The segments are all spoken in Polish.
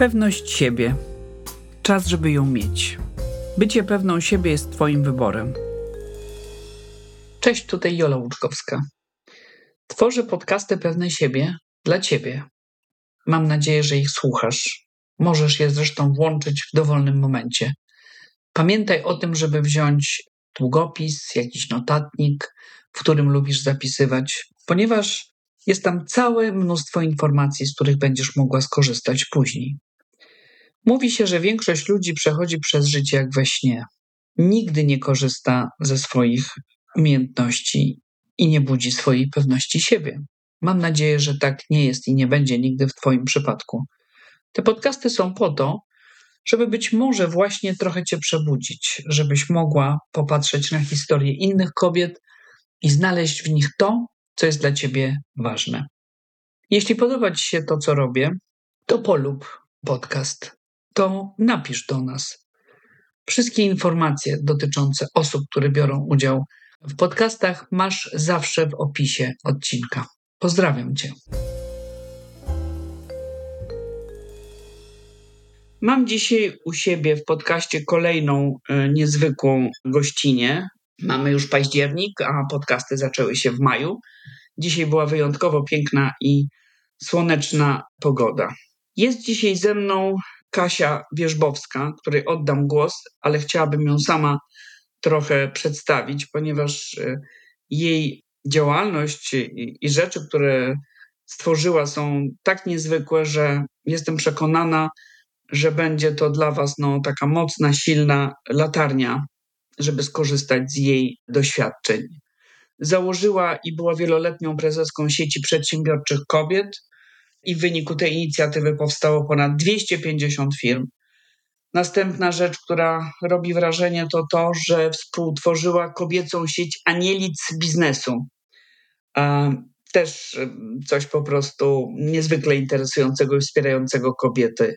Pewność siebie. Czas, żeby ją mieć. Bycie pewną siebie jest Twoim wyborem. Cześć, tutaj Jola Łuczkowska. Tworzę podcasty Pewne Siebie dla Ciebie. Mam nadzieję, że ich słuchasz. Możesz je zresztą włączyć w dowolnym momencie. Pamiętaj o tym, żeby wziąć długopis, jakiś notatnik, w którym lubisz zapisywać, ponieważ jest tam całe mnóstwo informacji, z których będziesz mogła skorzystać później. Mówi się, że większość ludzi przechodzi przez życie jak we śnie. Nigdy nie korzysta ze swoich umiejętności i nie budzi swojej pewności siebie. Mam nadzieję, że tak nie jest i nie będzie nigdy w Twoim przypadku. Te podcasty są po to, żeby być może właśnie trochę Cię przebudzić, żebyś mogła popatrzeć na historię innych kobiet i znaleźć w nich to, co jest dla Ciebie ważne. Jeśli podoba Ci się to, co robię, to polub podcast, to napisz do nas. Wszystkie informacje dotyczące osób, które biorą udział w podcastach, masz zawsze w opisie odcinka. Pozdrawiam Cię. Mam dzisiaj u siebie w podcaście kolejną y, niezwykłą gościnę. Mamy już październik, a podcasty zaczęły się w maju. Dzisiaj była wyjątkowo piękna i słoneczna pogoda. Jest dzisiaj ze mną Kasia Wierzbowska, której oddam głos, ale chciałabym ją sama trochę przedstawić, ponieważ e, jej działalność i rzeczy, które stworzyła, są tak niezwykłe, że jestem przekonana, że będzie to dla Was no, taka mocna, silna latarnia, żeby skorzystać z jej doświadczeń. Założyła i była wieloletnią prezeską sieci przedsiębiorczych kobiet, i w wyniku tej inicjatywy powstało ponad 250 firm. Następna rzecz, która robi wrażenie, to to, że współtworzyła kobiecą sieć Anielic biznesu. Też coś po prostu niezwykle interesującego i wspierającego kobiety.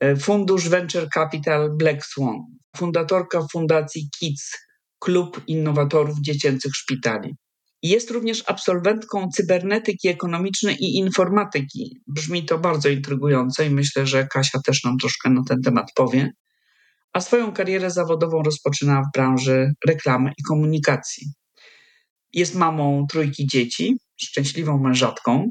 E, Fundusz Venture Capital Black Swan, fundatorka Fundacji Kids, Klub Innowatorów Dziecięcych Szpitali. Jest również absolwentką cybernetyki ekonomicznej i informatyki. Brzmi to bardzo intrygująco i myślę, że Kasia też nam troszkę na ten temat powie. A swoją karierę zawodową rozpoczyna w branży reklamy i komunikacji. Jest mamą trójki dzieci, szczęśliwą mężatką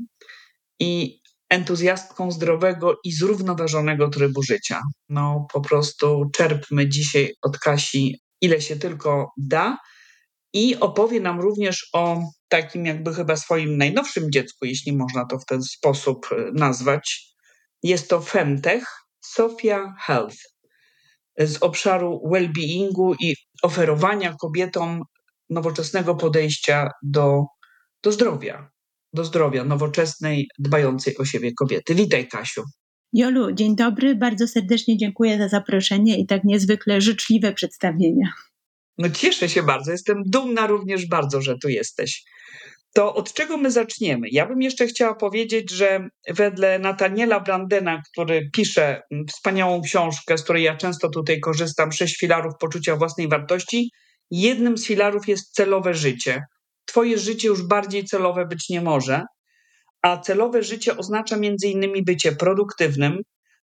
i entuzjastką zdrowego i zrównoważonego trybu życia. No po prostu czerpmy dzisiaj od Kasi ile się tylko da i opowie nam również o takim jakby chyba swoim najnowszym dziecku, jeśli można to w ten sposób e, nazwać. Jest to Femtech, Sofia Health z obszaru well-beingu i oferowania kobietom nowoczesnego podejścia do, do zdrowia, do zdrowia nowoczesnej, dbającej o siebie kobiety. Witaj, Kasiu. Jolu, dzień dobry. Bardzo serdecznie dziękuję za zaproszenie i tak niezwykle życzliwe przedstawienia. No cieszę się bardzo, jestem dumna również bardzo, że tu jesteś. To od czego my zaczniemy? Ja bym jeszcze chciała powiedzieć, że wedle Nataniela Brandena, który pisze wspaniałą książkę, z której ja często tutaj korzystam, Sześć filarów poczucia własnej wartości, jednym z filarów jest celowe życie. Twoje życie już bardziej celowe być nie może, a celowe życie oznacza między innymi bycie produktywnym,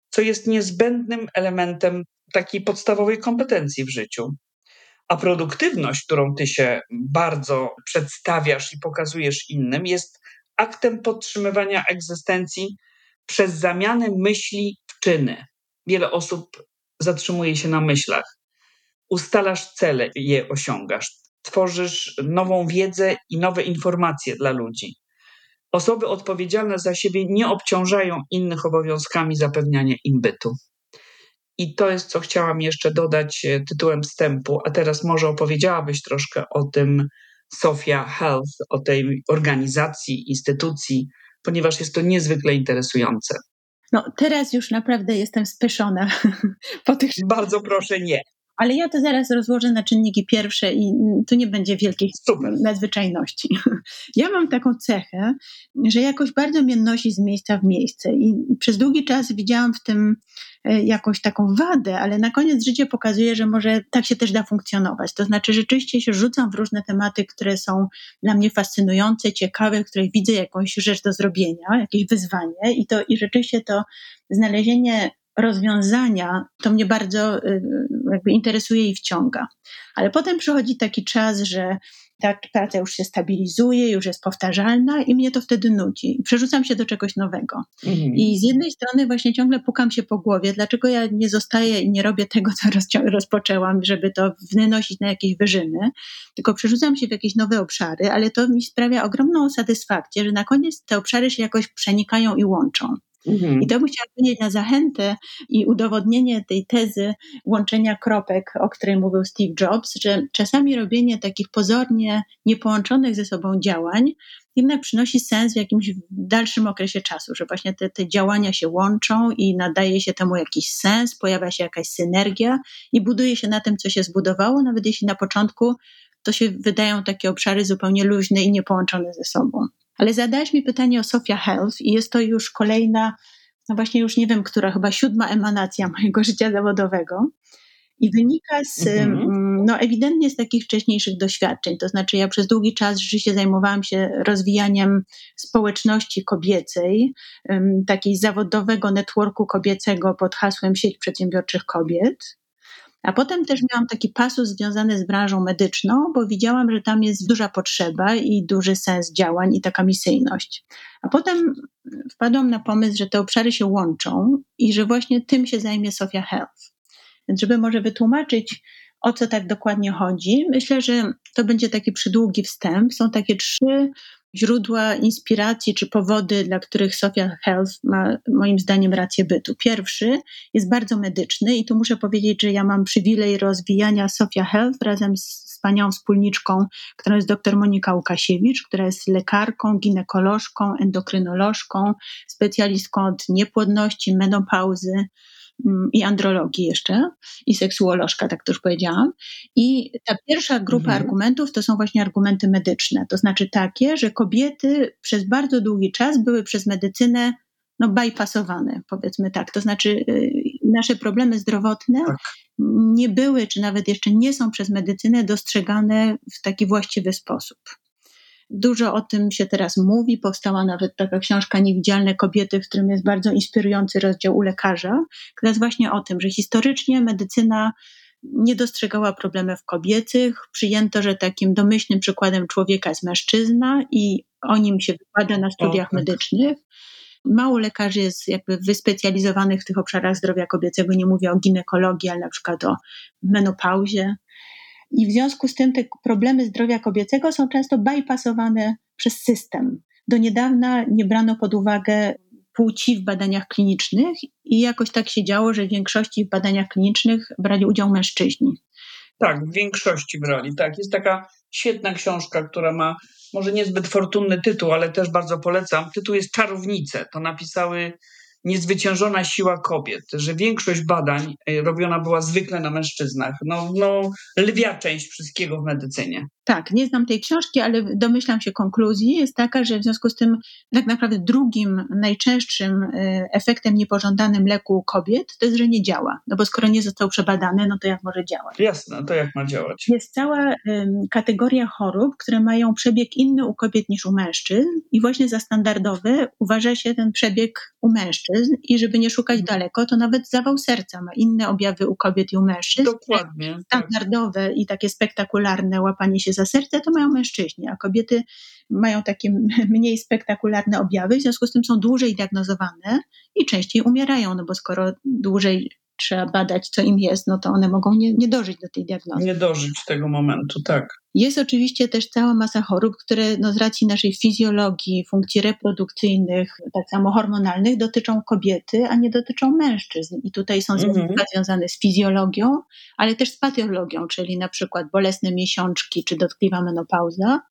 co jest niezbędnym elementem takiej podstawowej kompetencji w życiu. A produktywność, którą ty się bardzo przedstawiasz i pokazujesz innym, jest aktem podtrzymywania egzystencji przez zamianę myśli w czyny. Wiele osób zatrzymuje się na myślach. Ustalasz cele, je osiągasz. Tworzysz nową wiedzę i nowe informacje dla ludzi. Osoby odpowiedzialne za siebie nie obciążają innych obowiązkami zapewniania im bytu. I to jest, co chciałam jeszcze dodać e, tytułem wstępu, a teraz może opowiedziałabyś troszkę o tym Sofia Health, o tej organizacji, instytucji, ponieważ jest to niezwykle interesujące. No, teraz już naprawdę jestem speszona po tych. Bardzo proszę, nie. Ale ja to zaraz rozłożę na czynniki pierwsze i tu nie będzie wielkich Super. nadzwyczajności. Ja mam taką cechę, że jakoś bardzo mnie nosi z miejsca w miejsce i przez długi czas widziałam w tym e, jakąś taką wadę, ale na koniec życia pokazuje, że może tak się też da funkcjonować. To znaczy rzeczywiście się rzucam w różne tematy, które są dla mnie fascynujące, ciekawe, w których widzę jakąś rzecz do zrobienia, jakieś wyzwanie i to i rzeczywiście to znalezienie rozwiązania, to mnie bardzo y, jakby interesuje i wciąga. Ale potem przychodzi taki czas, że ta praca już się stabilizuje, już jest powtarzalna i mnie to wtedy nudzi. Przerzucam się do czegoś nowego. Mhm. I z jednej strony właśnie ciągle pukam się po głowie, dlaczego ja nie zostaję i nie robię tego, co rozpoczęłam, żeby to wynosić na jakieś wyżyny, tylko przerzucam się w jakieś nowe obszary, ale to mi sprawia ogromną satysfakcję, że na koniec te obszary się jakoś przenikają i łączą. Mhm. I to bym chciała powiedzieć na zachętę i udowodnienie tej tezy łączenia kropek, o której mówił Steve Jobs, że czasami robienie takich pozornie niepołączonych ze sobą działań jednak przynosi sens w jakimś dalszym okresie czasu, że właśnie te, te działania się łączą i nadaje się temu jakiś sens, pojawia się jakaś synergia i buduje się na tym, co się zbudowało, nawet jeśli na początku to się wydają takie obszary zupełnie luźne i niepołączone ze sobą. Ale zadałaś mi pytanie o Sofia Health i jest to już kolejna, no właśnie już nie wiem, która chyba siódma emanacja mojego życia zawodowego. I wynika z, mhm. Mm, no ewidentnie z takich wcześniejszych doświadczeń. To znaczy, ja przez długi czas rzeczywiście zajmowałam się rozwijaniem społeczności kobiecej, takiej zawodowego networku kobiecego pod hasłem Sieć Przedsiębiorczych Kobiet. A potem też miałam taki pasus związany z branżą medyczną, bo widziałam, że tam jest duża potrzeba i duży sens działań i taka misyjność. A potem wpadłam na pomysł, że te obszary się łączą i że właśnie tym się zajmie Sofia Health. Więc żeby może wytłumaczyć, o co tak dokładnie chodzi, myślę, że to będzie taki przydługi wstęp. Są takie trzy źródła inspiracji czy powody, dla których Sofia Health ma moim zdaniem rację bytu. Pierwszy jest bardzo medyczny i tu muszę powiedzieć, że ja mam przywilej rozwijania Sofia Health razem z wspaniałą wspólniczką, którą jest dr Monika Łukasiewicz, która jest lekarką, ginekolożką, endokrynolożką, specjalistką od niepłodności, menopauzy, i andrologii jeszcze, i seksuolożka, tak to już powiedziałam. I ta pierwsza grupa mhm. argumentów to są właśnie argumenty medyczne, to znaczy takie, że kobiety przez bardzo długi czas były przez medycynę no, bypassowane, powiedzmy tak. To znaczy, y, nasze problemy zdrowotne tak. nie były, czy nawet jeszcze nie są przez medycynę dostrzegane w taki właściwy sposób. Dużo o tym się teraz mówi. Powstała nawet taka książka Niewidzialne kobiety, w którym jest bardzo inspirujący rozdział u lekarza, która jest właśnie o tym, że historycznie medycyna nie dostrzegała problemów kobiecych. Przyjęto, że takim domyślnym przykładem człowieka jest mężczyzna i o nim się wykłada na studiach o, tak. medycznych. Mało lekarzy jest jakby wyspecjalizowanych w tych obszarach zdrowia kobiecego. Nie mówię o ginekologii, ale na przykład o menopauzie. I w związku z tym te problemy zdrowia kobiecego są często bypassowane przez system. Do niedawna nie brano pod uwagę płci w badaniach klinicznych i jakoś tak się działo, że w większości w badaniach klinicznych brali udział mężczyźni. Tak, w większości brali. Tak, jest taka świetna książka, która ma może niezbyt fortunny tytuł, ale też bardzo polecam. Tytuł jest Czarownice. To napisały niezwyciężona siła kobiet, że większość badań e, robiona była zwykle na mężczyznach. No, no lwia część wszystkiego w medycynie. Tak, nie znam tej książki, ale domyślam się konkluzji. Jest taka, że w związku z tym tak naprawdę drugim najczęstszym e, efektem niepożądanym leku u kobiet to jest, że nie działa. No bo skoro nie został przebadany, no to jak może działać? Jasne, to jak ma działać? Jest cała kategoria chorób, które mają przebieg inny u kobiet niż u mężczyzn i właśnie za standardowy uważa się ten przebieg u mężczyzn i żeby nie szukać mhm. daleko, to nawet zawał serca ma inne objawy u kobiet i u mężczyzn. Dokładnie. Tak. Standardowe tak. i takie spektakularne łapanie się za serce, to mają mężczyźni, a kobiety mają takie mniej spektakularne objawy, w związku z tym są dłużej diagnozowane i częściej umierają, no bo skoro dłużej trzeba badać, co im jest, no to one mogą nie, nie dożyć do tej diagnozy. Nie dożyć tego momentu, tak. Jest oczywiście też cała masa chorób, które no, z racji naszej fizjologii, funkcji reprodukcyjnych, tak samo hormonalnych, dotyczą kobiety, a nie dotyczą mężczyzn. I tutaj są mhm. zjawiska związane z fizjologią, ale też z patologią, czyli na przykład bolesne miesiączki czy dotkliwa menopauza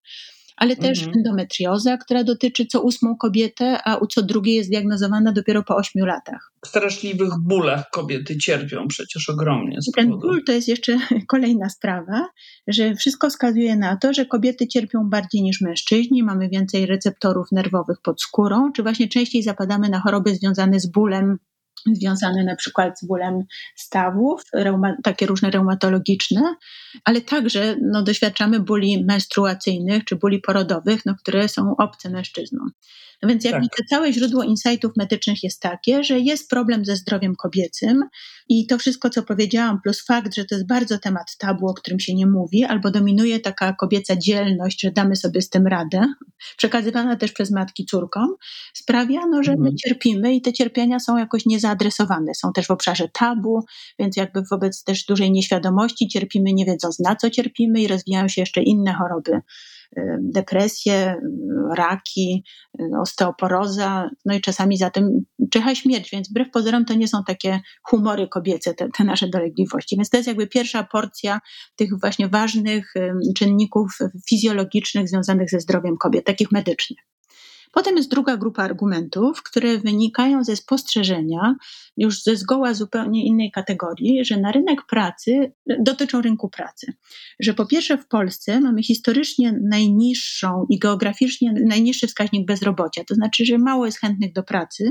ale też mhm. endometrioza, która dotyczy co ósmą kobietę, a u co drugiej jest diagnozowana dopiero po ośmiu latach. W straszliwych bólach kobiety cierpią przecież ogromnie. Ten ból to jest jeszcze kolejna sprawa, że wszystko wskazuje na to, że kobiety cierpią bardziej niż mężczyźni, mamy więcej receptorów nerwowych pod skórą, czy właśnie częściej zapadamy na choroby związane z bólem związane na przykład z bólem stawów, reuma, takie różne reumatologiczne, ale także no, doświadczamy bóli menstruacyjnych czy bóli porodowych, no, które są obce mężczyznom. No więc jakby tak. to całe źródło insightów medycznych jest takie, że jest problem ze zdrowiem kobiecym i to wszystko, co powiedziałam, plus fakt, że to jest bardzo temat tabu, o którym się nie mówi, albo dominuje taka kobieca dzielność, że damy sobie z tym radę, przekazywana też przez matki córkom, sprawia, no, że my mhm. cierpimy i te cierpienia są jakoś niezaadresowane. Są też w obszarze tabu, więc jakby wobec też dużej nieświadomości cierpimy, nie wiedząc na co cierpimy i rozwijają się jeszcze inne choroby depresje, raki, osteoporoza, no i czasami za tym czyha śmierć, więc wbrew pozorom to nie są takie humory kobiece, te, te nasze dolegliwości. Więc to jest jakby pierwsza porcja tych właśnie ważnych czynników fizjologicznych związanych ze zdrowiem kobiet, takich medycznych. Potem jest druga grupa argumentów, które wynikają ze spostrzeżenia, już ze zgoła zupełnie innej kategorii, że na rynek pracy dotyczą rynku pracy. Że po pierwsze w Polsce mamy historycznie najniższą i geograficznie najniższy wskaźnik bezrobocia, to znaczy, że mało jest chętnych do pracy,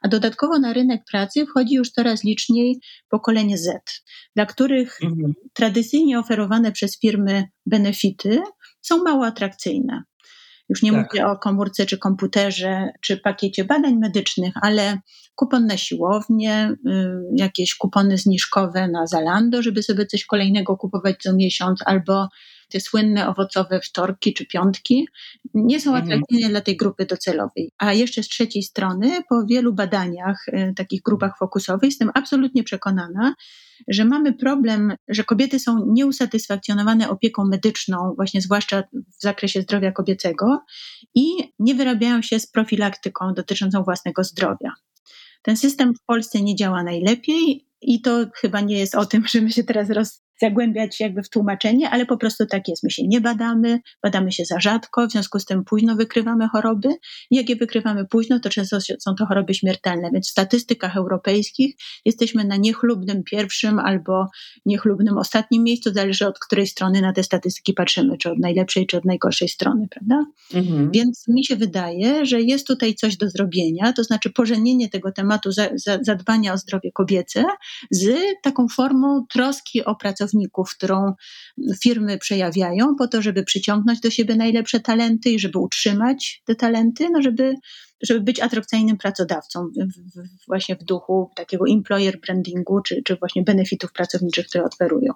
a dodatkowo na rynek pracy wchodzi już coraz liczniej pokolenie Z, dla których mhm. tradycyjnie oferowane przez firmy benefity są mało atrakcyjne. Już nie tak. mówię o komórce czy komputerze, czy pakiecie badań medycznych, ale kupon na siłownię, y, jakieś kupony zniżkowe na Zalando, żeby sobie coś kolejnego kupować co miesiąc, albo te słynne owocowe wtorki czy piątki, nie są mhm. atrakcyjne dla tej grupy docelowej. A jeszcze z trzeciej strony, po wielu badaniach, y, takich grupach fokusowych, jestem absolutnie przekonana, że mamy problem, że kobiety są nieusatysfakcjonowane opieką medyczną, właśnie zwłaszcza w zakresie zdrowia kobiecego, i nie wyrabiają się z profilaktyką dotyczącą własnego zdrowia. Ten system w Polsce nie działa najlepiej i to chyba nie jest o tym, że my się teraz roz, zagłębiać jakby w tłumaczenie, ale po prostu tak jest. My się nie badamy, badamy się za rzadko, w związku z tym późno wykrywamy choroby. Jak je wykrywamy późno, to często są to choroby śmiertelne, więc w statystykach europejskich jesteśmy na niechlubnym pierwszym albo niechlubnym ostatnim miejscu, zależy od której strony na te statystyki patrzymy, czy od najlepszej, czy od najgorszej strony, prawda? Mhm. Więc mi się wydaje, że jest tutaj coś do zrobienia, to znaczy pożenienie tego tematu za, za, zadbania o zdrowie kobiece z taką formą troski o pracowników pracowników, którą firmy przejawiają po to, żeby przyciągnąć do siebie najlepsze talenty i żeby utrzymać te talenty, no żeby żeby być atrakcyjnym pracodawcą w, w, właśnie w duchu takiego employer brandingu, czy, czy właśnie benefitów pracowniczych, które oferują.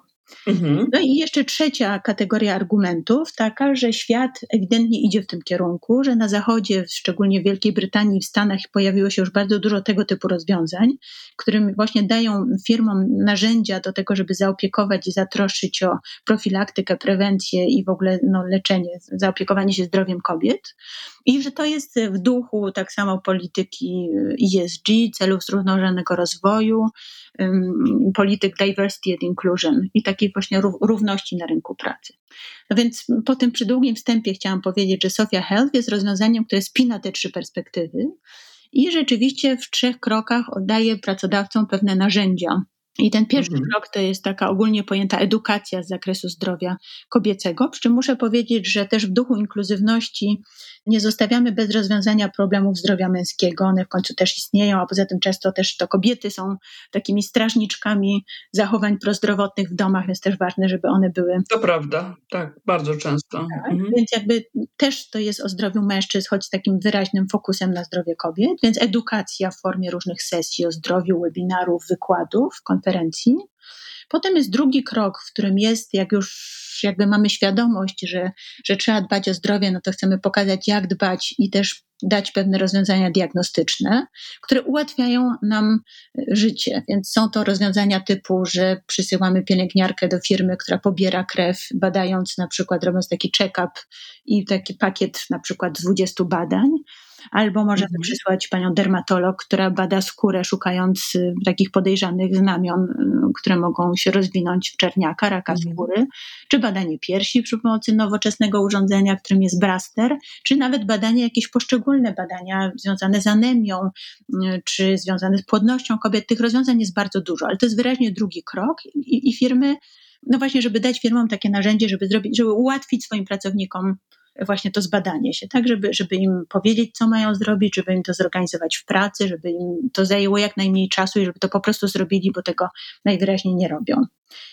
Mhm. No i jeszcze trzecia kategoria argumentów, taka, że świat ewidentnie idzie w tym kierunku, że na Zachodzie, szczególnie w Wielkiej Brytanii, w Stanach pojawiło się już bardzo dużo tego typu rozwiązań, którym właśnie dają firmom narzędzia do tego, żeby zaopiekować i zatroszczyć o profilaktykę, prewencję i w ogóle no, leczenie, zaopiekowanie się zdrowiem kobiet. I że to jest w duchu tak samo polityki ESG, celów zrównoważonego rozwoju, polityk diversity and inclusion i takiej właśnie równości na rynku pracy. No więc po tym przydługim wstępie chciałam powiedzieć, że Sofia Health jest rozwiązaniem, które spina te trzy perspektywy i rzeczywiście w trzech krokach oddaje pracodawcom pewne narzędzia i ten pierwszy mhm. krok to jest taka ogólnie pojęta edukacja z zakresu zdrowia kobiecego, przy czym muszę powiedzieć, że też w duchu inkluzywności nie zostawiamy bez rozwiązania problemów zdrowia męskiego. One w końcu też istnieją, a poza tym często też to kobiety są takimi strażniczkami zachowań prozdrowotnych w domach, więc też ważne, żeby one były. To prawda, tak, bardzo często. Tak, mhm. Więc jakby też to jest o zdrowiu mężczyzn, choć z takim wyraźnym fokusem na zdrowie kobiet, więc edukacja w formie różnych sesji o zdrowiu, webinarów, wykładów, konferencji. Potem jest drugi krok, w którym jest, jak już jakby mamy świadomość, że, że trzeba dbać o zdrowie, no to chcemy pokazać, jak dbać i też dać pewne rozwiązania diagnostyczne, które ułatwiają nam życie. Więc są to rozwiązania typu, że przysyłamy pielęgniarkę do firmy, która pobiera krew, badając na przykład, robiąc taki check-up i taki pakiet na przykład 20 badań albo możemy mhm. przysłać panią dermatolog, która bada skórę, szukając y, takich podejrzanych znamion, y, które mogą się rozwinąć w czerniaka, raka mhm. skóry, czy badanie piersi przy pomocy nowoczesnego urządzenia, którym jest Braster, czy nawet badanie, jakieś poszczególne badania związane z anemią, y, czy związane z płodnością kobiet. Tych rozwiązań jest bardzo dużo, ale to jest wyraźnie drugi krok i, i firmy no właśnie, żeby dać firmom takie narzędzie, żeby zrobić, żeby ułatwić swoim pracownikom właśnie to zbadanie się, tak, żeby, żeby im powiedzieć, co mają zrobić, żeby im to zorganizować w pracy, żeby im to zajęło jak najmniej czasu i żeby to po prostu zrobili, bo tego najwyraźniej nie robią.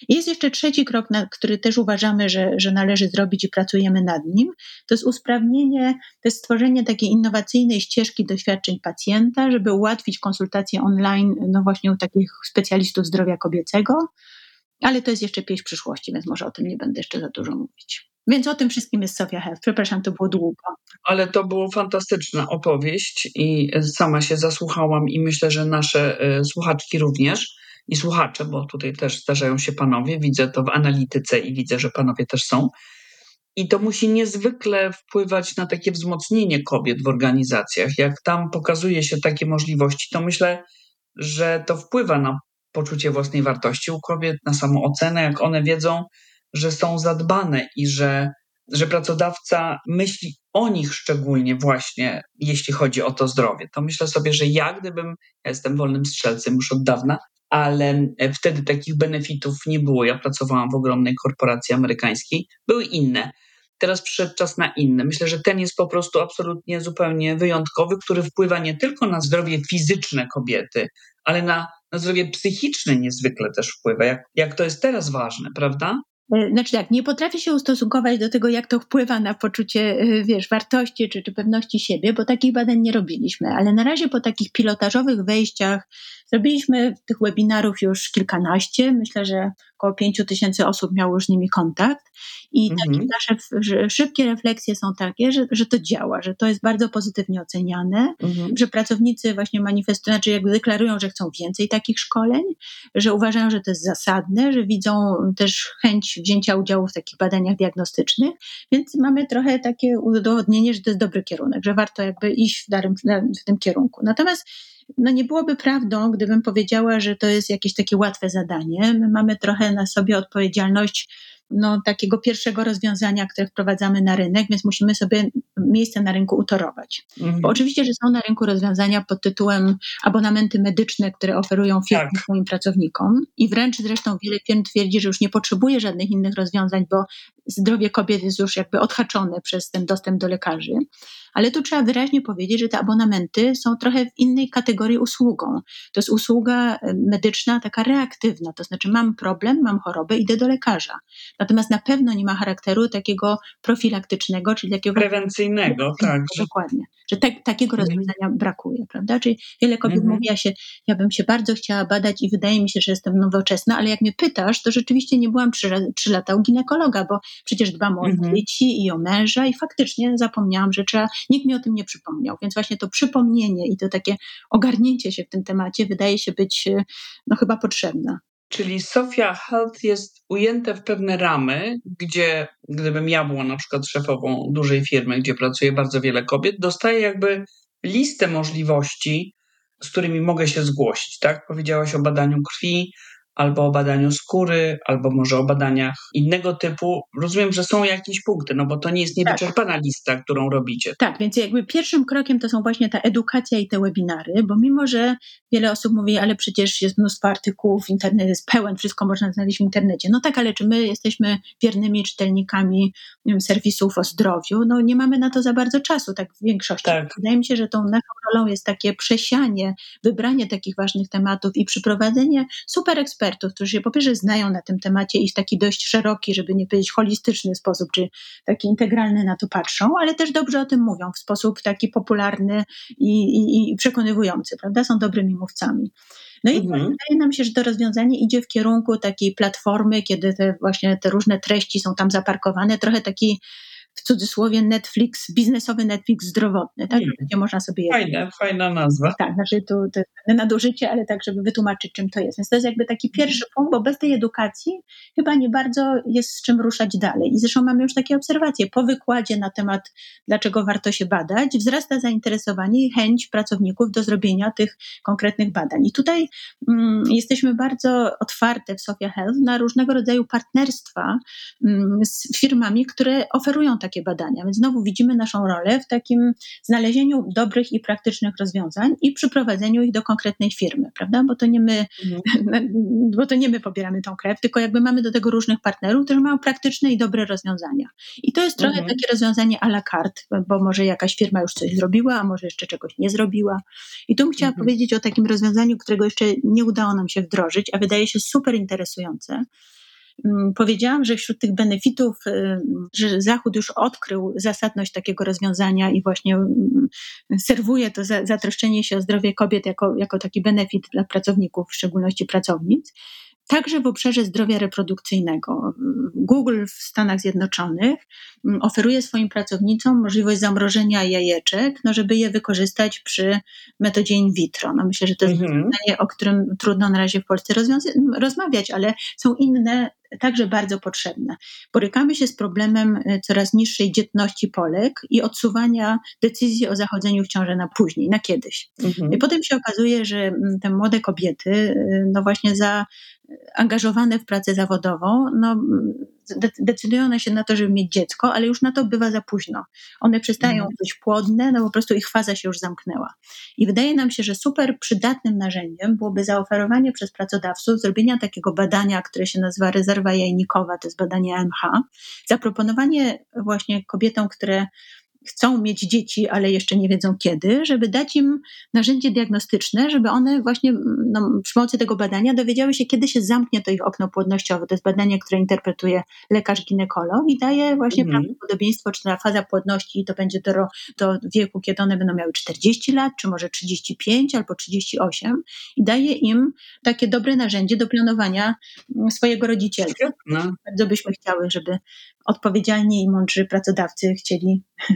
Jest jeszcze trzeci krok, na który też uważamy, że, że należy zrobić i pracujemy nad nim. To jest usprawnienie, to jest stworzenie takiej innowacyjnej ścieżki doświadczeń pacjenta, żeby ułatwić konsultacje online, no właśnie u takich specjalistów zdrowia kobiecego. Ale to jest jeszcze pieśń przyszłości, więc może o tym nie będę jeszcze za dużo mówić. Więc o tym wszystkim jest Sofia Health. Przepraszam, to było długo. Ale to była fantastyczna opowieść i sama się zasłuchałam i myślę, że nasze e, słuchaczki również i słuchacze, bo tutaj też zdarzają się panowie, widzę to w analityce i widzę, że panowie też są. I to musi niezwykle wpływać na takie wzmocnienie kobiet w organizacjach. Jak tam pokazuje się takie możliwości, to myślę, że to wpływa na poczucie własnej wartości u kobiet, na samoocenę, jak one wiedzą, że są zadbane i że, że pracodawca myśli o nich szczególnie właśnie, jeśli chodzi o to zdrowie. To myślę sobie, że ja, gdybym, ja jestem wolnym strzelcem już od dawna, ale wtedy takich benefitów nie było. Ja pracowałam w ogromnej korporacji amerykańskiej, były inne. Teraz przyszedł czas na inne. Myślę, że ten jest po prostu absolutnie zupełnie wyjątkowy, który wpływa nie tylko na zdrowie fizyczne kobiety, ale na, na zdrowie psychiczne niezwykle też wpływa. Jak, jak to jest teraz ważne, prawda? E, znaczy tak, nie potrafię się ustosunkować do tego, jak to wpływa na poczucie, e, wiesz, wartości czy, czy pewności siebie, bo takich badań nie robiliśmy, ale na razie po takich pilotażowych wejściach zrobiliśmy tych webinarów już kilkanaście. Myślę, że około pięciu tysięcy osób miało już z nimi kontakt i takie mhm. nasze szybkie refleksje są takie, że, że to działa, że to jest bardzo pozytywnie oceniane, mhm. że pracownicy właśnie manifestują, znaczy jakby deklarują, że chcą więcej takich szkoleń, że uważają, że to jest zasadne, że widzą też chęć wzięcia udziału w takich badaniach diagnostycznych, więc mamy trochę takie udowodnienie, że to jest dobry kierunek, że warto jakby iść w, darym, w tym kierunku. Natomiast no nie byłoby prawdą, gdybym powiedziała, że to jest jakieś takie łatwe zadanie. My mamy trochę na sobie odpowiedzialność no, takiego pierwszego rozwiązania, które wprowadzamy na rynek, więc musimy sobie miejsce na rynku utorować. Mhm. Bo oczywiście, że są na rynku rozwiązania pod tytułem abonamenty medyczne, które oferują firmy tak. swoim pracownikom i wręcz zresztą wiele firm twierdzi, że już nie potrzebuje żadnych innych rozwiązań, bo zdrowie kobiet jest już jakby odhaczone przez ten dostęp do lekarzy. Ale tu trzeba wyraźnie powiedzieć, że te abonamenty są trochę w innej kategorii usługą. To jest usługa e, medyczna taka reaktywna, to znaczy mam problem, mam chorobę, idę do lekarza. Natomiast na pewno nie ma charakteru takiego profilaktycznego, czyli takiego. Prewencyjnego, tak. Dokładnie. Że tak, takiego mhm. rozwiązania brakuje, prawda? Czyli wiele kobiet mhm. mówi, ja, się, ja bym się bardzo chciała badać i wydaje mi się, że jestem nowoczesna, ale jak mnie pytasz, to rzeczywiście nie byłam trzy, trzy lata u ginekologa, bo przecież dbam o mhm. dzieci i o męża i faktycznie zapomniałam, że trzeba, nikt mi o tym nie przypomniał. Więc właśnie to przypomnienie i to takie ogarnięcie się w tym temacie wydaje się być no chyba potrzebne. Czyli Sofia Health jest ujęte w pewne ramy, gdzie gdybym ja była na przykład szefową dużej firmy, gdzie pracuje bardzo wiele kobiet, dostaję jakby listę możliwości, z którymi mogę się zgłosić. Tak? Powiedziałaś o badaniu krwi, albo o badaniu skóry, albo może o badaniach innego typu. Rozumiem, że są jakieś punkty, no bo to nie jest tak. niewyczerpana tak. lista, którą robicie. Tak, więc jakby pierwszym krokiem to są właśnie ta edukacja i te webinary, bo mimo, że wiele osób mówi, ale przecież jest mnóstwo artykułów, internet jest pełen, wszystko można znaleźć w internecie. No tak, ale czy my jesteśmy wiernymi czytelnikami wiem, serwisów o zdrowiu? No nie mamy na to za bardzo czasu, tak w większości. Tak. Wydaje mi się, że tą naszą rolą jest takie przesianie, wybranie takich ważnych tematów i przyprowadzenie super ekspertów, ekspertów, którzy się po pierwsze znają na tym temacie i w taki dość szeroki, żeby nie powiedzieć holistyczny sposób, czy taki integralny na to patrzą, ale też dobrze o tym mówią w sposób taki popularny i, i, i przekonywujący, prawda? Są dobrymi mówcami. No i mhm. wydaje nam się, że to rozwiązanie idzie w kierunku takiej platformy, kiedy te właśnie te różne treści są tam zaparkowane, trochę taki w cudzysłowie Netflix, biznesowy Netflix zdrowotny, tak? Hmm. Gdzie można sobie. Fajna, fajna nazwa. Tak, znaczy tu to nadużycie, ale tak, żeby wytłumaczyć, czym to jest. Więc to jest jakby taki mhm. pierwszy punkt, bo bez tej edukacji chyba nie bardzo jest z czym ruszać dalej. I zresztą mamy już takie obserwacje. Po wykładzie na temat, dlaczego warto się badać, wzrasta zainteresowanie i chęć pracowników do zrobienia tych konkretnych badań. I tutaj mm, jesteśmy bardzo otwarte w Sofia Health na różnego rodzaju partnerstwa mm, z firmami, które oferują takie takie badania. Więc znowu widzimy naszą rolę w takim znalezieniu dobrych i praktycznych rozwiązań i przyprowadzeniu ich do konkretnej firmy, prawda? Bo to nie my, mhm. bo to nie my pobieramy tą krew, tylko jakby mamy do tego różnych partnerów, którzy mają praktyczne i dobre rozwiązania. I to jest trochę mhm. takie rozwiązanie à la carte, bo może jakaś firma już coś zrobiła, a może jeszcze czegoś nie zrobiła. I tu bym chciała mhm. powiedzieć o takim rozwiązaniu, którego jeszcze nie udało nam się wdrożyć, a wydaje się super interesujące. Mm, powiedziałam, że wśród tych benefitów, y, że Zachód już odkrył zasadność takiego rozwiązania i właśnie mm, serwuje to zatroszczenie się o zdrowie kobiet jako, jako taki benefit dla pracowników, w szczególności pracownic. Także w obszarze zdrowia reprodukcyjnego. Google w Stanach Zjednoczonych mm, oferuje swoim pracownicom możliwość zamrożenia jajeczek, no żeby je wykorzystać przy metodzie in vitro. No myślę, że to jest mhm. o którym trudno na razie w Polsce rozmawiać, ale są inne także bardzo potrzebne. Borykamy się z problemem e, coraz niższej dzietności Polek i odsuwania decyzji o zachodzeniu w ciąży na później, na kiedyś. Mhm. I potem się okazuje, że mm, te młode kobiety, e, no właśnie za angażowane w pracę zawodową, no, decydują się na to, żeby mieć dziecko, ale już na to bywa za późno. One przestają mhm. być płodne, no po prostu ich faza się już zamknęła. I wydaje nam się, że super przydatnym narzędziem byłoby zaoferowanie przez pracodawców zrobienia takiego badania, które się nazywa rezerwa jajnikowa, to jest badanie AMH, zaproponowanie właśnie kobietom, które chcą mieć dzieci, ale jeszcze nie wiedzą kiedy, żeby dać im narzędzie diagnostyczne, żeby one właśnie no, przy pomocy tego badania dowiedziały się, kiedy się zamknie to ich okno płodnościowe. To jest badanie, które interpretuje lekarz ginekolog i daje właśnie mm. prawdopodobieństwo, czy ta faza płodności to będzie do, do wieku, kiedy one będą miały 40 lat, czy może 35 albo 38 i daje im takie dobre narzędzie do planowania mm, swojego rodzicielstwa. No. Bardzo byśmy chciały, żeby odpowiedzialni i mądrzy pracodawcy chcieli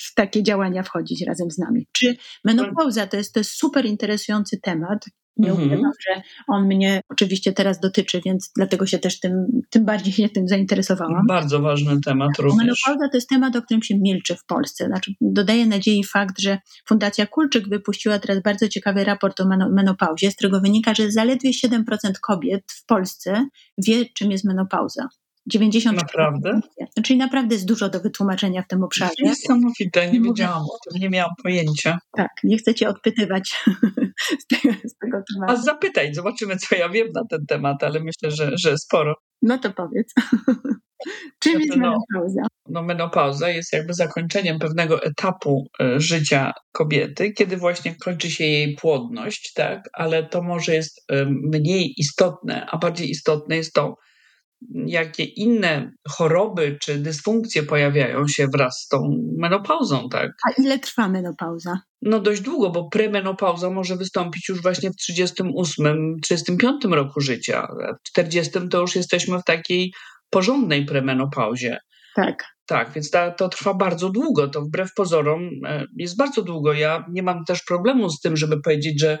w takie działania wchodzić razem z nami. Czy menopauza to jest, to jest super interesujący temat. Nie mhm. ukrywam, że on mnie oczywiście teraz dotyczy, więc dlatego się też tym, tym bardziej się tym zainteresowałam. Bardzo ważny temat również. Menopauza to jest temat, o którym się milczy w Polsce. Znaczy, dodaje nadziei fakt, że Fundacja Kulczyk wypuściła teraz bardzo ciekawy raport o menopauzie, z którego wynika, że zaledwie 7% kobiet w Polsce wie, czym jest menopauza. 90 Naprawdę? No, czyli naprawdę jest dużo do wytłumaczenia w tym obszarze. Niesamowite, nie wiedziałam o tym, nie miałam pojęcia. Tak, nie chcę cię odpytywać z tego, z tego tematu. A zapytaj, zobaczymy, co ja wiem na ten temat, ale myślę, że, że sporo. No to powiedz. Czym jest no, menopauza? No, menopauza jest jakby zakończeniem pewnego etapu e, życia kobiety, kiedy właśnie kończy się jej płodność, tak? Ale to może jest e, mniej istotne, a bardziej istotne jest to, jakie inne choroby czy dysfunkcje pojawiają się wraz z tą menopauzą, tak? A ile trwa menopauza? No dość długo, bo premenopauza może wystąpić już właśnie w 38, 35 roku życia. W 40 to już jesteśmy w takiej porządnej premenopauzie. Tak. Tak, więc ta, to trwa bardzo długo. To wbrew pozorom e, jest bardzo długo. Ja nie mam też problemu z tym, żeby powiedzieć, że,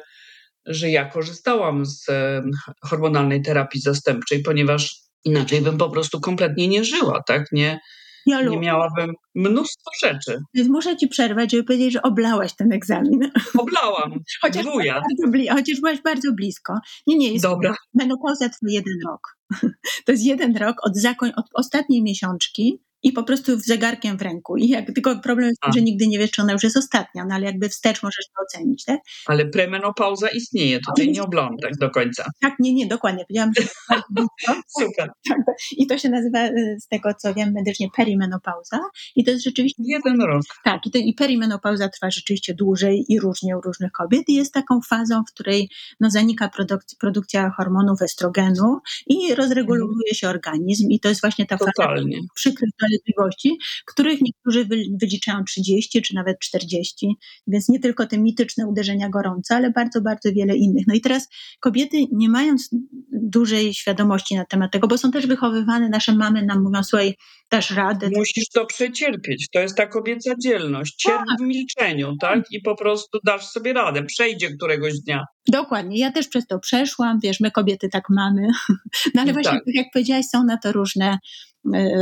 że ja korzystałam z e, hormonalnej terapii zastępczej, ponieważ Inaczej bym po prostu kompletnie nie żyła, tak? Nie, nie miałabym mnóstwo rzeczy. Więc muszę ci przerwać, żeby powiedzieć, że oblałaś ten egzamin. Oblałam. chociaż, Bardzo chociaż byłaś bardzo blisko. Nie, nie, jest Dobra. menopauza trwa jeden rok. To jest jeden rok od, zakoń, od ostatniej miesiączki i po prostu z zegarkiem w ręku. I jak, tylko problem jest że nigdy nie wiesz, czy ona już jest ostatnia, no ale jakby wstecz możesz to ocenić, tak? Ale premenopauza istnieje, tutaj nie oblądam tak do końca. Tak, nie, nie, dokładnie. Powiedziałam, że Super. I to się nazywa, y, z tego co wiem medycznie, perimenopauza. I to jest rzeczywiście... Jeden rok. Tak, i, to, i perimenopauza trwa rzeczywiście dłużej i różnie u różnych kobiet i jest taką fazą, w której no, zanika produkcja, produkcja hormonów estrogenu i rozreguluje się organizm i to jest właśnie ta Totalnie. faza przykrych zalegliwości, których niektórzy wyliczają 30 czy nawet 40, więc nie tylko te mityczne uderzenia gorące, ale bardzo, bardzo wiele innych. No i teraz kobiety, nie mając dużej świadomości na temat tego, bo są też wychowywane, nasze mamy nam mówią, słuchaj, dasz radę. Musisz to przecierpieć, to jest ta kobieca dzielność, cierp tak. w milczeniu, tak? I po prostu dasz sobie radę, przejdzie któregoś dnia. Dokładnie, ja też przez to przeszłam, wiesz, my kobiety tak mamy, no ale właśnie, tak. jak powiedziałaś, są na to różne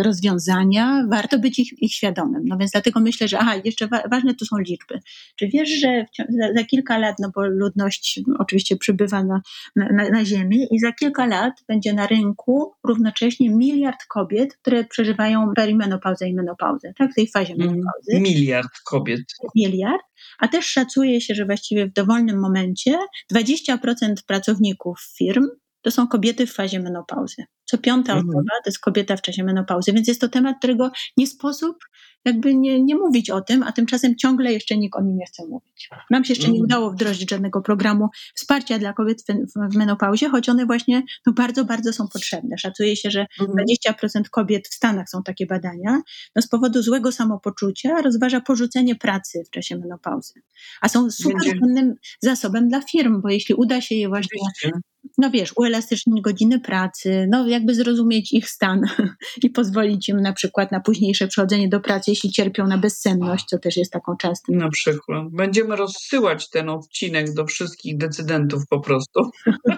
rozwiązania, warto być ich, ich świadomym. No więc dlatego myślę, że aha, jeszcze wa ważne tu są liczby. Czy wiesz, że za, za, kilka lat, no bo ludność oczywiście przybywa na, na, na Ziemi i za kilka lat będzie na rynku równocześnie miliard kobiet, które przeżywają perimenopauzę i menopauzę, tak, w tej fazie mm, menopauzy. Miliard kobiet. Miliard, a też szacuje się, że właściwie w dowolnym momencie 20% pracowników firm to są kobiety w fazie menopauzy. Co piąta mhm. osoba to jest kobieta w czasie menopauzy, więc jest to temat, którego nie sposób jakby nie, nie mówić o tym, a tymczasem ciągle jeszcze nikt o nim nie chce mówić. Nam się jeszcze nie mhm. udało wdrożyć żadnego programu wsparcia dla kobiet w, w menopauzie, choć one właśnie no, bardzo, bardzo są potrzebne. Szacuje się, że 20% mhm. kobiet w Stanach są takie badania, no, z powodu złego samopoczucia rozważa porzucenie pracy w czasie menopauzy. A są super cennym zasobem dla firm, bo jeśli uda się je właśnie no wiesz, uelastycznić godziny pracy, no jakby zrozumieć ich stan i pozwolić im na przykład na późniejsze przechodzenie do pracy, jeśli cierpią na bezsenność, co też jest taką częstą. Na przykład. Będziemy rozsyłać ten odcinek do wszystkich decydentów po prostu,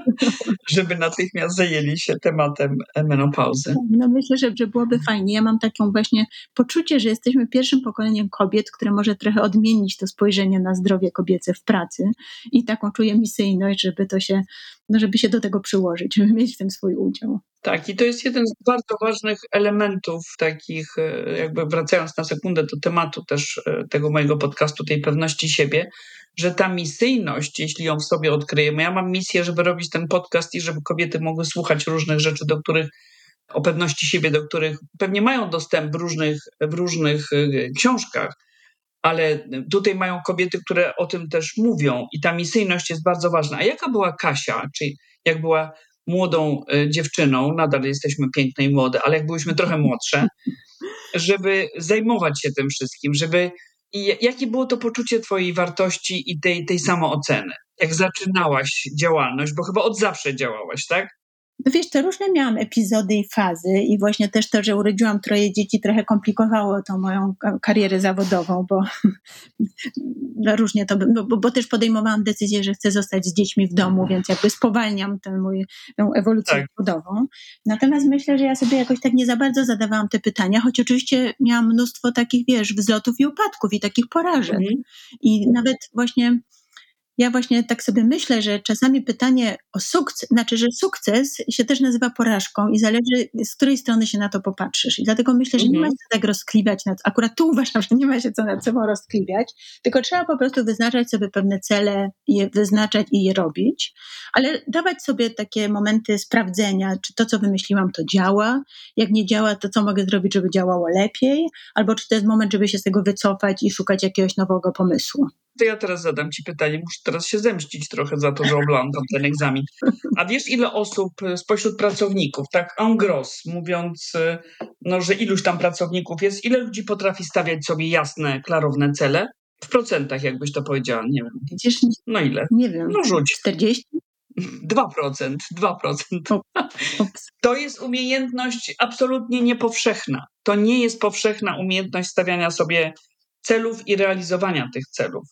żeby natychmiast zajęli się tematem menopauzy. No myślę, że, że byłoby fajnie. Ja mam taką właśnie poczucie, że jesteśmy pierwszym pokoleniem kobiet, które może trochę odmienić to spojrzenie na zdrowie kobiece w pracy i taką czuję misyjność, żeby to się no żeby się do tego przyłożyć, żeby mieć w tym swój udział. Tak, i to jest jeden z bardzo ważnych elementów takich, e, jakby wracając na sekundę do tematu też e, tego mojego podcastu, tej pewności siebie, że ta misyjność, jeśli ją w sobie odkryjemy, ja mam misję, żeby robić ten podcast i żeby kobiety mogły słuchać różnych rzeczy, do których o pewności siebie, do których pewnie mają dostęp w różnych, w różnych e, książkach, ale tutaj mają kobiety, które o tym też mówią i ta misyjność jest bardzo ważna. A jaka była Kasia, czyli jak była młodą e, dziewczyną, nadal jesteśmy piękne i młode, ale jak byłyśmy trochę młodsze, żeby zajmować się tym wszystkim, żeby i jakie było to poczucie Twojej wartości i tej, tej samooceny? Jak zaczynałaś działalność, bo chyba od zawsze działałaś, tak? No wiesz, to różne miałam epizody i fazy i właśnie też to, że urodziłam troje dzieci trochę komplikowało tą moją karierę zawodową, bo no różnie to, no, bo, bo, też podejmowałam decyzję, że chcę zostać z dziećmi w domu, więc jakby spowalniam tę moją ewolucję tak. zawodową. Natomiast myślę, że ja sobie jakoś tak nie za bardzo zadawałam te pytania, choć oczywiście miałam mnóstwo takich, wiesz, wzlotów i upadków i takich porażek. Mhm. I nawet właśnie ja właśnie tak sobie myślę, że czasami pytanie o sukces, znaczy, że sukces się też nazywa porażką i zależy, z której strony się na to popatrzysz. I dlatego myślę, że nie ma mhm. się tak rozkliwiać, nad, akurat tu uważam, że nie ma się co nad sobą rozkliwiać, tylko trzeba po prostu wyznaczać sobie pewne cele, je wyznaczać i je robić, ale dawać sobie takie momenty sprawdzenia, czy to, co wymyśliłam, to działa. Jak nie działa, to co mogę zrobić, żeby działało lepiej, albo czy to jest moment, żeby się z tego wycofać i szukać jakiegoś nowego pomysłu. To ja teraz zadam Ci pytanie, muszę teraz się zemścić trochę za to, że oglądam ten egzamin. A wiesz, ile osób spośród pracowników, tak en gros, mówiąc, no, że iluś tam pracowników jest, ile ludzi potrafi stawiać sobie jasne, klarowne cele? W procentach, jakbyś to powiedziała, nie wiem. Widzisz, no ile? Nie wiem. No rzuć. 40? 2%, 2%. To jest umiejętność absolutnie niepowszechna. To nie jest powszechna umiejętność stawiania sobie celów i realizowania tych celów.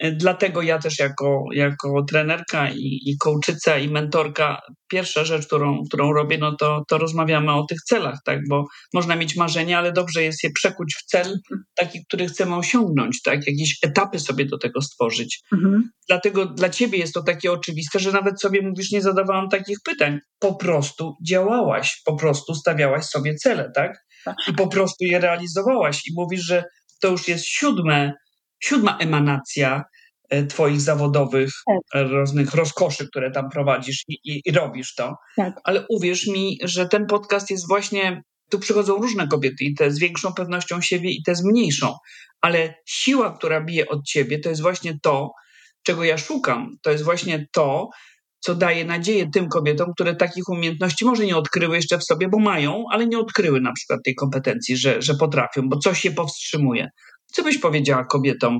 Dlatego ja też jako, jako trenerka i, i coachica i mentorka, pierwsza rzecz, którą, którą robię, no to, to rozmawiamy o tych celach, tak? Bo można mieć marzenia, ale dobrze jest je przekuć w cel taki, który chcemy osiągnąć, tak? Jakieś etapy sobie do tego stworzyć. Mhm. Dlatego dla ciebie jest to takie oczywiste, że nawet sobie mówisz, nie zadawałam takich pytań. Po prostu działałaś, po prostu stawiałaś sobie cele, tak? tak. I po prostu je realizowałaś. I mówisz, że to już jest siódme siódma emanacja e, Twoich zawodowych tak. różnych rozkoszy, które tam prowadzisz i, i, i robisz to. Tak. Ale uwierz mi, że ten podcast jest właśnie. Tu przychodzą różne kobiety, i te z większą pewnością siebie, i te z mniejszą, ale siła, która bije od ciebie, to jest właśnie to, czego ja szukam. To jest właśnie to, co daje nadzieję tym kobietom, które takich umiejętności może nie odkryły jeszcze w sobie, bo mają, ale nie odkryły na przykład tej kompetencji, że, że potrafią, bo coś je powstrzymuje. Co byś powiedziała kobietom,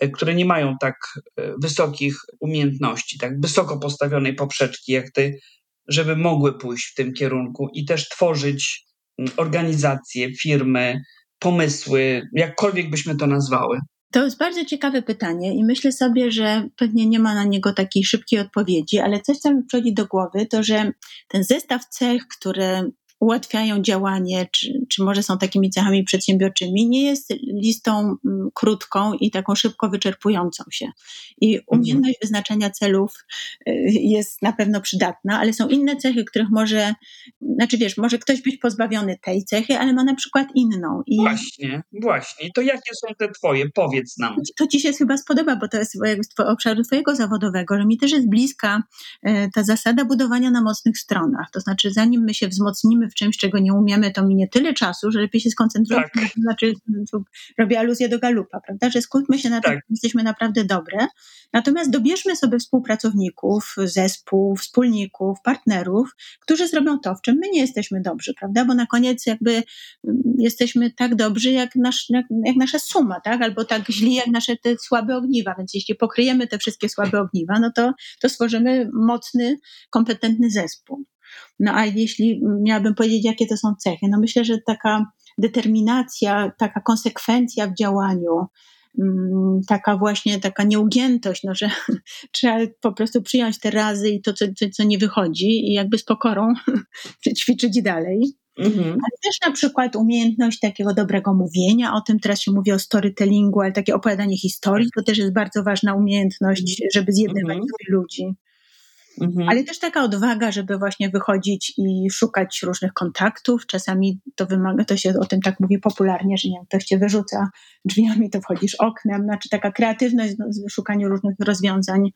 e, które nie mają tak e, wysokich umiejętności, tak wysoko postawionej poprzeczki jak ty, żeby mogły pójść w tym kierunku i też tworzyć organizacje, firmy, pomysły, jakkolwiek byśmy to nazwały? To jest bardzo ciekawe pytanie i myślę sobie, że pewnie nie ma na niego takiej szybkiej odpowiedzi, ale coś, co mi przychodzi do głowy, to że ten zestaw cech, które ułatwiają działanie, czy, czy może są takimi cechami przedsiębiorczymi, nie jest listą mm, krótką i taką szybko wyczerpującą się. I mhm. umiejętność wyznaczania celów y, jest na pewno przydatna, ale są inne cechy, których może, znaczy wiesz, może ktoś być pozbawiony tej cechy, ale ma na przykład inną. I właśnie, właśnie. To jakie są te twoje? Powiedz nam. To ci się chyba spodoba, bo to jest z obszaru twojego zawodowego, że mi też jest bliska y, ta zasada budowania na mocnych stronach. To znaczy, zanim my się wzmocnimy w czymś, czego nie umiemy, to minie tyle czasu, że lepiej się skoncentrować. Tak. Znaczy, robię aluzję do galupa, prawda? Że skupmy się na tym, tak. jesteśmy naprawdę dobre. Natomiast dobierzmy sobie współpracowników, zespół, wspólników, partnerów, którzy zrobią to, w czym my nie jesteśmy dobrzy, prawda? Bo na koniec jakby mm, jesteśmy tak dobrzy, jak, nasz, jak, jak nasza suma, tak? Albo tak źli, jak nasze te słabe ogniwa. Więc jeśli pokryjemy te wszystkie słabe ogniwa, no to, to stworzymy mocny, kompetentny zespół. No a jeśli miałabym powiedzieć, jakie to są cechy, no myślę, że taka determinacja, taka konsekwencja w działaniu, mm, taka właśnie taka nieugiętość, no, że trzeba po prostu przyjąć te razy i to, co, co, co nie wychodzi i jakby z pokorą ćwiczyć dalej. Mhm. Ale też na przykład umiejętność takiego dobrego mówienia, o tym teraz się mówi o storytellingu, ale takie opowiadanie historii, to też jest bardzo ważna umiejętność, żeby zjednywać mhm. ludzi. Mhm. Ale też taka odwaga, żeby właśnie wychodzić i szukać różnych kontaktów. Czasami to wymaga, to się o tym tak mówi popularnie, że nie wiem, ktoś cię wyrzuca drzwiami, to wchodzisz oknem. Znaczy taka kreatywność w szukaniu różnych rozwiązań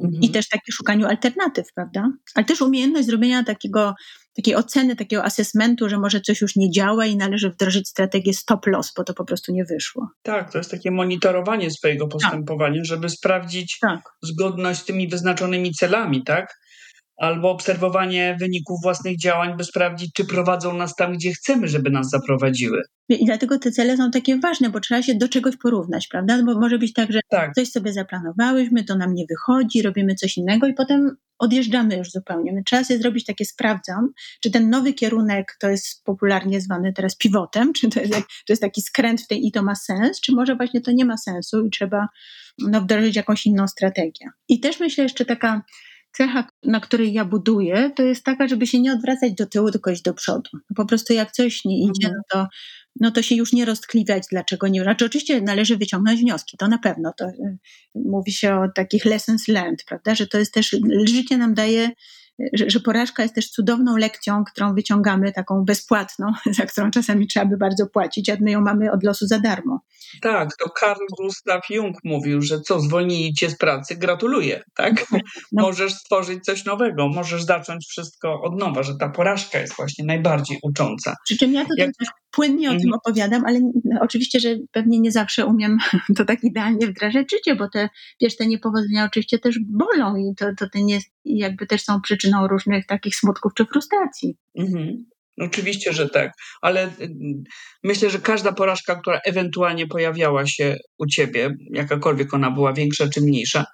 mhm. i też takie szukaniu alternatyw, prawda? Ale też umiejętność zrobienia takiego takiej oceny, takiego assessmentu, że może coś już nie działa i należy wdrożyć strategię stop loss, bo to po prostu nie wyszło. Tak, to jest takie monitorowanie swojego postępowania, tak. żeby sprawdzić tak. zgodność z tymi wyznaczonymi celami, tak? Albo obserwowanie wyników własnych działań, by sprawdzić, czy prowadzą nas tam, gdzie chcemy, żeby nas zaprowadziły. I dlatego te cele są takie ważne, bo trzeba się do czegoś porównać, prawda? Bo może być tak, że tak. coś sobie zaplanowałyśmy, to nam nie wychodzi, robimy coś innego i potem odjeżdżamy już zupełnie. My trzeba sobie zrobić takie sprawdzam, czy ten nowy kierunek to jest popularnie zwany teraz pivotem, czy to jest, to jest taki skręt w tej i to ma sens, czy może właśnie to nie ma sensu i trzeba no, wdrożyć jakąś inną strategię. I też myślę jeszcze taka cecha, na której ja buduję, to jest taka, żeby się nie odwracać do tyłu, tylko iść do przodu. Po prostu jak coś nie idzie, mhm. no to no to się już nie roztkliwiać, dlaczego nie. Znaczy, oczywiście należy wyciągnąć wnioski, to na pewno. To, y, mówi się o takich lessons learned, prawda? Że to jest też, życie nam daje że, że porażka jest też cudowną lekcją, którą wyciągamy, taką bezpłatną, za którą czasami trzeba by bardzo płacić, a my ją mamy od losu za darmo. Tak, to Karl Gustav Jung mówił, że co, zwolnili cię z pracy, gratuluję, tak? No. Możesz stworzyć coś nowego, możesz zacząć wszystko od nowa, że ta porażka jest właśnie najbardziej ucząca. Przy czym ja to Jak... też płynnie o tym mhm. opowiadam, ale oczywiście, że pewnie nie zawsze umiem to tak idealnie wdrażać życie, bo te, wiesz, te niepowodzenia oczywiście też bolą i to, to te nie, jakby też są przyczyną różnych takich smutków czy frustracji. Mhm. Oczywiście, że tak, ale y, myślę, że każda porażka, która ewentualnie pojawiała się u ciebie, jakakolwiek ona była większa czy mniejsza,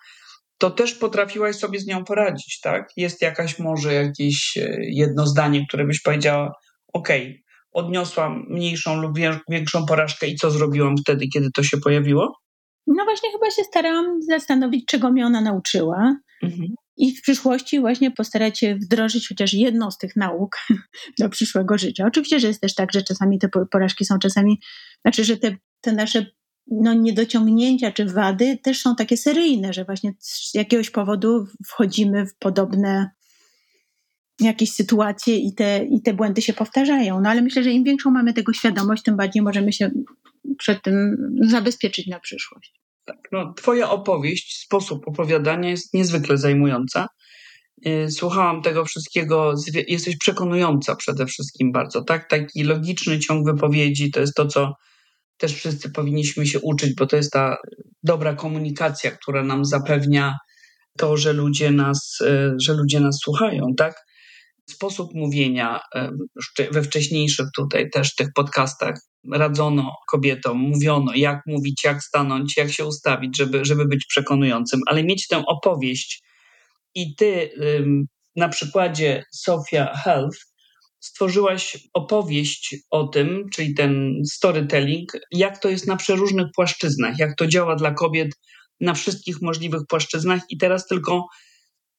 to też potrafiłaś sobie z nią poradzić, tak? Jest jakaś może jakieś e, jedno zdanie, które byś powiedziała, okej, okay, odniosłam mniejszą lub większą porażkę i co zrobiłam wtedy, kiedy to się pojawiło? No właśnie chyba się starałam zastanowić, czego mnie ona nauczyła. Mhm. I w przyszłości właśnie postarać się wdrożyć chociaż jedną z tych nauk do przyszłego życia. Oczywiście, że jest też tak, że czasami te porażki są czasami, znaczy, że te, te nasze no, niedociągnięcia czy wady też są takie seryjne, że właśnie z jakiegoś powodu wchodzimy w podobne jakieś sytuacje i te, i te błędy się powtarzają. No ale myślę, że im większą mamy tego świadomość, tym bardziej możemy się przed tym zabezpieczyć na przyszłość. Tak, no, twoja opowieść, sposób opowiadania jest niezwykle zajmująca. Y, słuchałam tego wszystkiego, jesteś przekonująca przede wszystkim bardzo, tak? Taki logiczny ciąg wypowiedzi to jest to, co też wszyscy powinniśmy się uczyć, bo to jest ta dobra komunikacja, która nam zapewnia to, że ludzie nas, y, że ludzie nas słuchają, tak? Sposób mówienia we wcześniejszych tutaj też tych podcastach radzono kobietom, mówiono jak mówić, jak stanąć, jak się ustawić, żeby, żeby być przekonującym, ale mieć tę opowieść. I ty na przykładzie Sofia Health stworzyłaś opowieść o tym, czyli ten storytelling, jak to jest na przeróżnych płaszczyznach, jak to działa dla kobiet na wszystkich możliwych płaszczyznach. I teraz tylko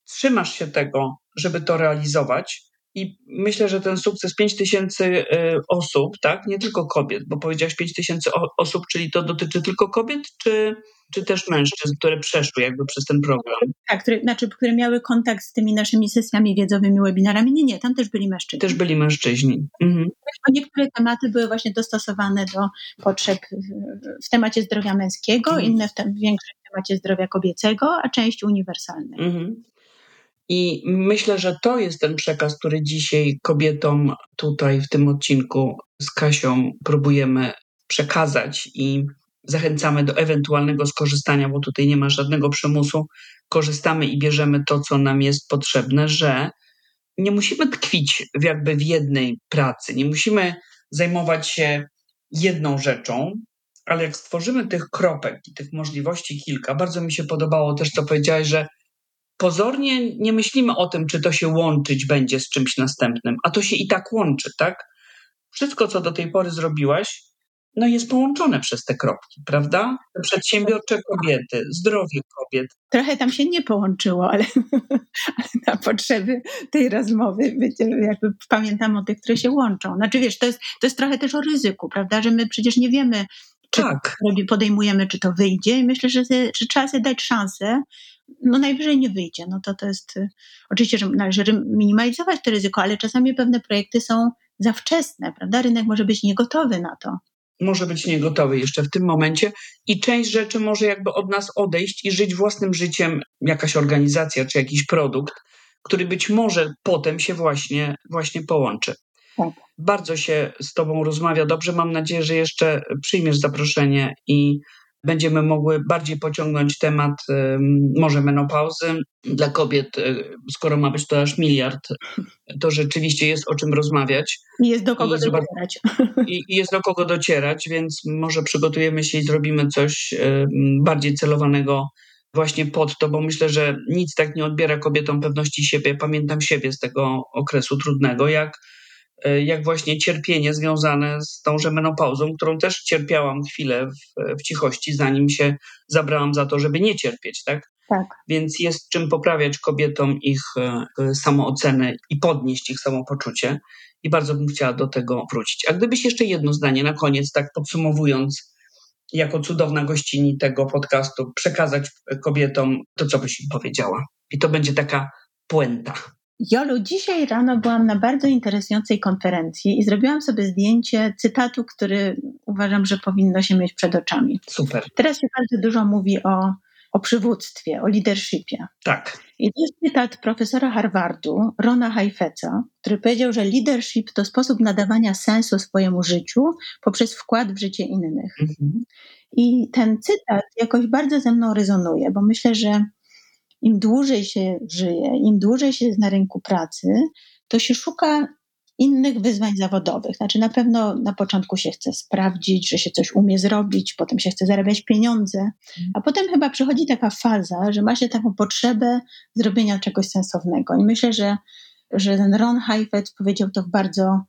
trzymasz się tego, żeby to realizować, I myślę, że ten sukces 5 tysięcy y, osób, tak, nie tylko kobiet, bo powiedziałaś 5 tysięcy osób, czyli to dotyczy tylko kobiet, czy, czy też mężczyzn, które przeszły jakby przez ten program? Tak, które, znaczy, które miały kontakt z tymi naszymi sesjami wiedzowymi, webinarami. Nie, nie, tam też byli mężczyźni. Też byli mężczyźni. Mhm. Niektóre tematy były właśnie dostosowane do potrzeb w temacie zdrowia męskiego, mhm. inne w, tem, w większym temacie zdrowia kobiecego, a część uniwersalnej. Mhm. I myślę, że to jest ten przekaz, który dzisiaj kobietom tutaj w tym odcinku z Kasią próbujemy przekazać i zachęcamy do ewentualnego skorzystania, bo tutaj nie ma żadnego przymusu. Korzystamy i bierzemy to, co nam jest potrzebne, że nie musimy tkwić w jakby w jednej pracy, nie musimy zajmować się jedną rzeczą, ale jak stworzymy tych kropek i tych możliwości kilka, bardzo mi się podobało też, co powiedziałeś, że pozornie nie myślimy o tym, czy to się łączyć będzie z czymś następnym, a to się i tak łączy, tak? Wszystko, co do tej pory zrobiłaś, no jest połączone przez te kropki, prawda? Przedsiębiorcze kobiety, zdrowie kobiet. Trochę tam się nie połączyło, ale, ale na potrzeby tej rozmowy jakby pamiętam o tych, które się łączą. Znaczy wiesz, to jest, to jest trochę też o ryzyku, prawda, że my przecież nie wiemy, czy tak. podejmujemy, czy to wyjdzie i myślę, że, że trzeba sobie dać szansę, no najwyżej nie wyjdzie. No to to jest, y, oczywiście, że należy minimalizować to ryzyko, ale czasami pewne projekty są za wczesne, prawda? Rynek może być niegotowy na to. Może być niegotowy jeszcze w tym momencie i część rzeczy może jakby od nas odejść i żyć własnym życiem jakaś organizacja czy jakiś produkt, który być może potem się właśnie, właśnie połączy. Tak. Bardzo się z Tobą rozmawia dobrze. Mam nadzieję, że jeszcze przyjmiesz zaproszenie i będziemy mogły bardziej pociągnąć temat może menopauzy dla kobiet, y, skoro ma być to aż miliard, to rzeczywiście jest o czym rozmawiać. I jest do kogo I docierać. I, I, jest do kogo docierać, więc może przygotujemy się i zrobimy coś bardziej celowanego właśnie pod to, bo myślę, że nic tak nie odbiera kobietom pewności siebie. Pamiętam siebie z tego okresu trudnego, jak E, jak właśnie cierpienie związane z tąże menopauzą, którą też cierpiałam chwilę w, w cichości, zanim się zabrałam za to, żeby nie cierpieć, tak? Tak. Więc jest czym poprawiać kobietom ich e, samoocenę i podnieść ich samopoczucie. I bardzo bym chciała do tego wrócić. A gdybyś jeszcze jedno zdanie na koniec, tak podsumowując, jako cudowna gościni tego podcastu, przekazać kobietom to, co byś im powiedziała. I to będzie taka puenta. Jolu, dzisiaj rano byłam na bardzo interesującej konferencji i zrobiłam sobie zdjęcie cytatu, który uważam, że powinno się mieć przed oczami. Super. Teraz się bardzo dużo mówi o, o przywództwie, o leadershipie. Tak. I to jest cytat profesora Harvardu, Rona Heifetza, który powiedział, że leadership to sposób nadawania sensu swojemu życiu poprzez wkład w życie innych. Mhm. I ten cytat jakoś bardzo ze mną rezonuje, bo myślę, że im dłużej się żyje, im dłużej się jest na rynku pracy, to się szuka innych wyzwań zawodowych. Znaczy, na pewno na początku się chce sprawdzić, że się coś umie zrobić, potem się chce zarabiać pieniądze, a potem chyba przychodzi taka faza, że ma się taką potrzebę zrobienia czegoś sensownego. I myślę, że, że ten Ron Heifetz powiedział to w bardzo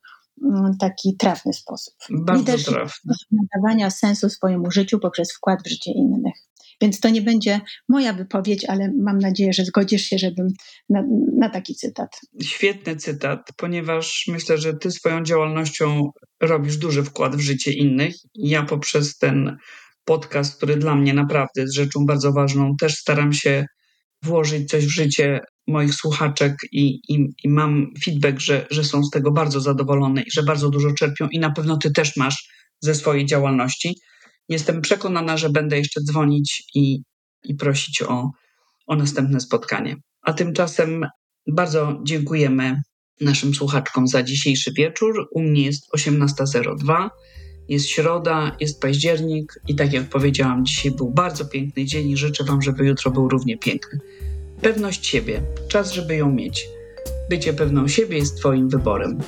mm, taki trafny sposób. Bardzo trafny. nadawania sensu swojemu życiu poprzez wkład w życie innych. Więc to nie będzie moja wypowiedź, ale mam nadzieję, że zgodzisz się, żebym na, na taki cytat. Świetny cytat, ponieważ myślę, że ty swoją działalnością robisz duży wkład w życie innych. Ja poprzez ten podcast, który dla mnie naprawdę jest rzeczą bardzo ważną, też staram się włożyć coś w życie moich słuchaczek i, i, i, mam feedback, że, że są z tego bardzo zadowolone i że bardzo dużo czerpią i na pewno ty też masz ze swojej działalności. Jestem przekonana, że będę jeszcze dzwonić i, i prosić o, o następne spotkanie. A tymczasem bardzo dziękujemy naszym słuchaczkom za dzisiejszy wieczór. U mnie jest 18.02, jest środa, jest październik i tak jak powiedziałam, dzisiaj był bardzo piękny dzień i życzę Wam, żeby jutro był równie piękny. Pewność siebie, czas, żeby ją mieć. Bycie pewną siebie jest Twoim wyborem.